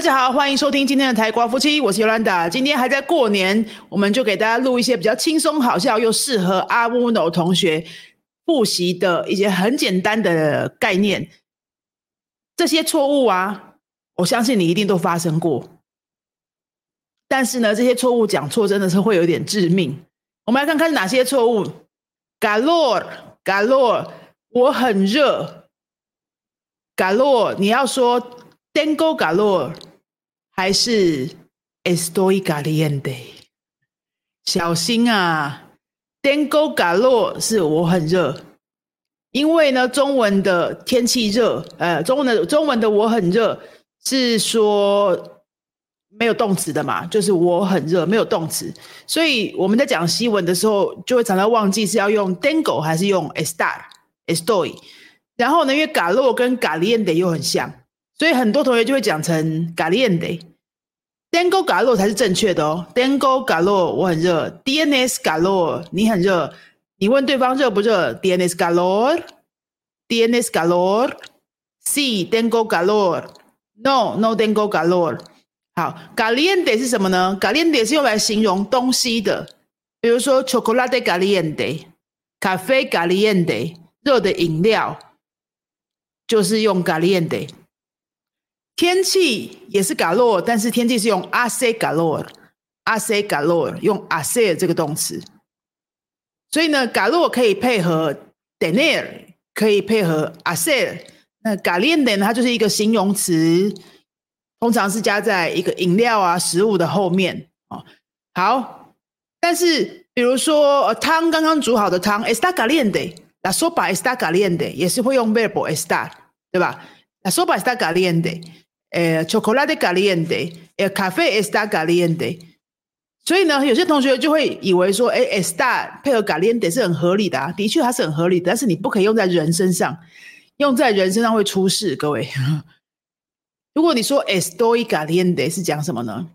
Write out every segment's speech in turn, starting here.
大家好，欢迎收听今天的台瓜夫妻，我是尤兰达。今天还在过年，我们就给大家录一些比较轻松、好笑又适合阿乌诺同学复习的一些很简单的概念。这些错误啊，我相信你一定都发生过。但是呢，这些错误讲错真的是会有点致命。我们来看看哪些错误。Galore，Galore，我很热。Galore，你要说。Tengo calor，还是 Estoy caliente？小心啊！Tengo calor 是我很热，因为呢，中文的天气热，呃，中文的中文的我很热是说没有动词的嘛，就是我很热，没有动词，所以我们在讲西文的时候，就会常常忘记是要用 Tengo 还是用 Estar，Estoy。然后呢，因为 calor 跟 caliente 又很像。所以很多同学就会讲成 caliente galiente，tengo calor 才是正确的哦。tengo calor 我很热 Dns calor 你很热。你问对方热不热？Dns calor，tienes calor，sí tengo calor，no no tengo calor。好，galiente 是什么呢？galiente 是用来形容东西的，比如说 chocolate galiente，cafe galiente，热的饮料就是用 galiente。天气也是 galor，但是天气是用 ase galor，ase galor 用 ase 这个动词，所以呢，galor 可以配合 tener，可以配合 ase。那 galiente 它就是一个形容词，通常是加在一个饮料啊、食物的后面哦。好，但是比如说汤刚刚煮好的汤，está caliente，la sopa está caliente，也是会用 verbo estar，对吧？la sopa está caliente。呃，chocolate caliente，呃，cafe está caliente。所以呢，有些同学就会以为说，哎，está 配合 caliente 是很合理的啊，的确它是很合理的，但是你不可以用在人身上，用在人身上会出事。各位，如果你说 estoy caliente 是讲什么呢？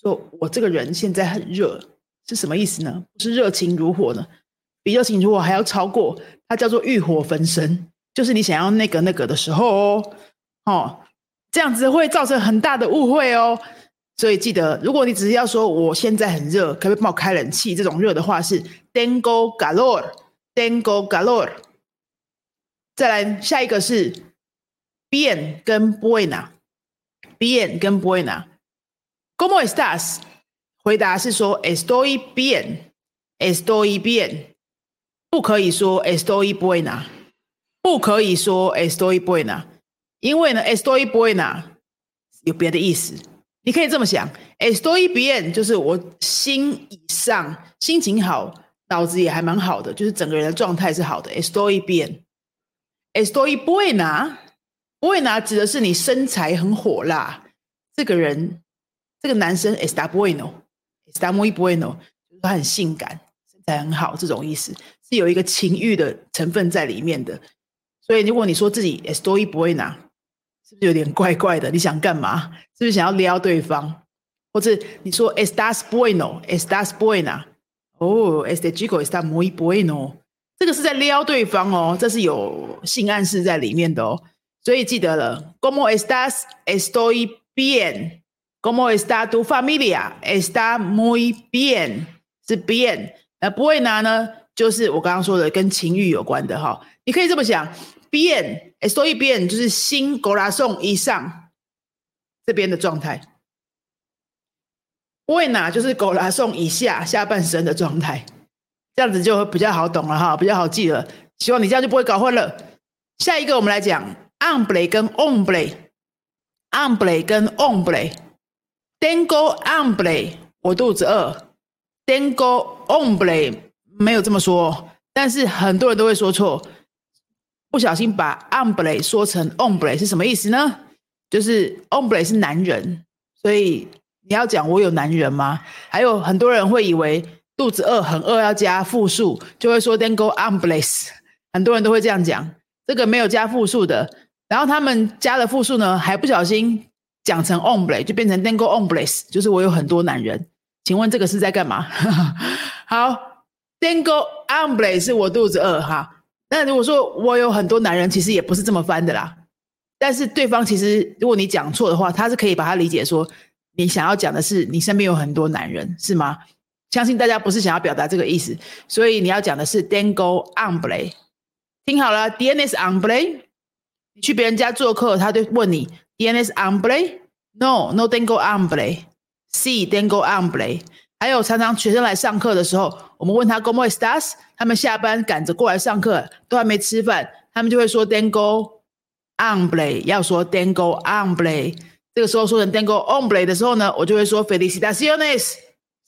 说我这个人现在很热，是什么意思呢？是热情如火呢？比热情如火还要超过，它叫做欲火焚身，就是你想要那个那个的时候哦，哦。这样子会造成很大的误会哦，所以记得，如果你只是要说我现在很热，可不可以帮我开冷气？这种热的话是 tengo calor，tengo calor。再来下一个是 bien 跟 buena，bien 跟 buena，¿cómo estás？回答是说 estoy bien，estoy bien，不可以说 estoy buena，不可以说 estoy buena。因为呢，estoy bien 有别的意思，你可以这么想，estoy bien 就是我心以上，心情好，脑子也还蛮好的，就是整个人的状态是好的。estoy bien，estoy buena，buena 指的是你身材很火辣，这个人，这个男生 está bueno，está muy bueno，就是他很性感，身材很好，这种意思是有一个情欲的成分在里面的。所以如果你说自己 estoy buena，是不是有点怪怪的？你想干嘛？是不是想要撩对方？或者你说 “estás bueno”，“estás buena”，哦，“este chico está muy bueno”，这个是在撩对方哦，这是有性暗示在里面的哦。所以记得了，“cómo estás”，“estoy bien”，“cómo está tu familia”，“está muy bien”，是 bien。那 buena 呢？就是我刚刚说的跟情欲有关的哈。你可以这么想，Bien。变，estoy bien 就是心 corazón 以上这边的状态，buena 就是 corazón 以下下半身的状态，这样子就比较好懂了哈，比较好记了。希望你这样就不会搞混了。下一个我们来讲 hambre 跟 hombre，hambre 跟 ombre，dengo umbre 我肚子饿，tengo hombre 没有这么说，但是很多人都会说错。不小心把 ombre 说成 ombre 是什么意思呢？就是 ombre 是男人，所以你要讲我有男人吗？还有很多人会以为肚子饿很饿要加复数，就会说 tengo hombres，很多人都会这样讲，这个没有加复数的。然后他们加了复数呢，还不小心讲成 ombre 就变成 tengo hombres，就是我有很多男人。请问这个是在干嘛？好，tengo hombres 是我肚子饿哈。那如果说我有很多男人，其实也不是这么翻的啦。但是对方其实如果你讲错的话，他是可以把它理解说你想要讲的是你身边有很多男人，是吗？相信大家不是想要表达这个意思，所以你要讲的是 Dango Amble。听好了，DNS Amble。你去别人家做客，他就问你 DNS Amble？No，No Dango Amble。C Dango Amble。还有常常学生来上课的时候，我们问他 Go more stars 他们下班赶着过来上课，都还没吃饭，他们就会说 Dango Amble。要说 Dango Amble，这个时候说成 Dango Amble 的时候呢，我就会说 Felicitaciones。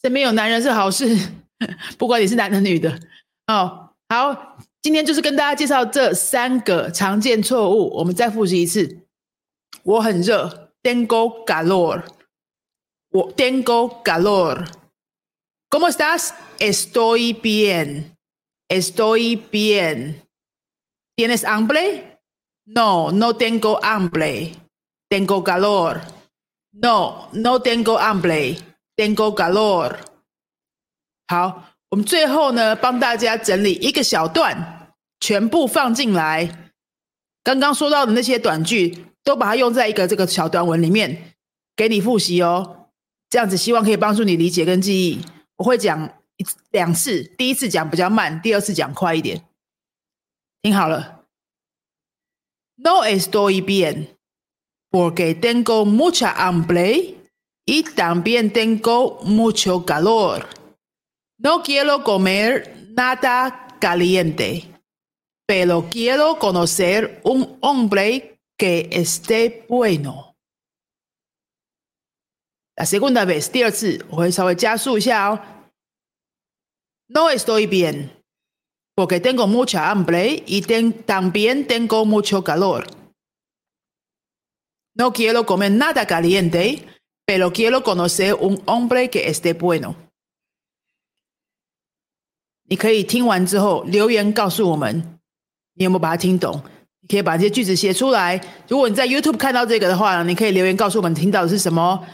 身边有男人是好事，不管你是男的女的哦。好，今天就是跟大家介绍这三个常见错误，我们再复习一次。我很热，Tengo calor。我 Tengo calor。¿Cómo estás? Estoy bien. Estoy bien. ¿Tienes hambre? No, no tengo hambre. Tengo calor. No, no tengo hambre. Tengo calor。好，我们最后呢，帮大家整理一个小段，全部放进来。刚刚说到的那些短句，都把它用在一个这个小短文里面，给你复习哦。这样子，希望可以帮助你理解跟记忆。我会讲一两次，第一次讲比较慢，第二次讲快一点。听好了，No estoy bien porque tengo mucha hambre。Y también tengo mucho calor. No quiero comer nada caliente, pero quiero conocer un hombre que esté bueno. La segunda vez, No estoy bien, porque tengo mucha hambre y también tengo mucho calor. No quiero comer nada caliente, pero quiero conocer un hombre que esté bueno。你可以听完之后留言告诉我们，你有没有把它听懂？你可以把这些句子写出来。如果你在 YouTube 看到这个的话，你可以留言告诉我们听到的是什么。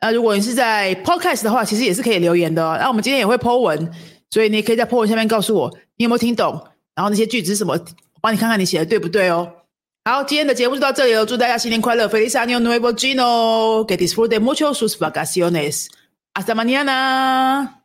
那如果你是在 Podcast 的话，其实也是可以留言的。那我们今天也会 Po 文，所以你可以在 Po 文下面告诉我你有没有听懂，然后那些句子是什么，我帮你看看你写的对不对哦。好，今天的节目就到这里了。祝大家新年快乐！Feliz año nuevo, Gino. Que disfrute mucho sus vacaciones. Hasta mañana.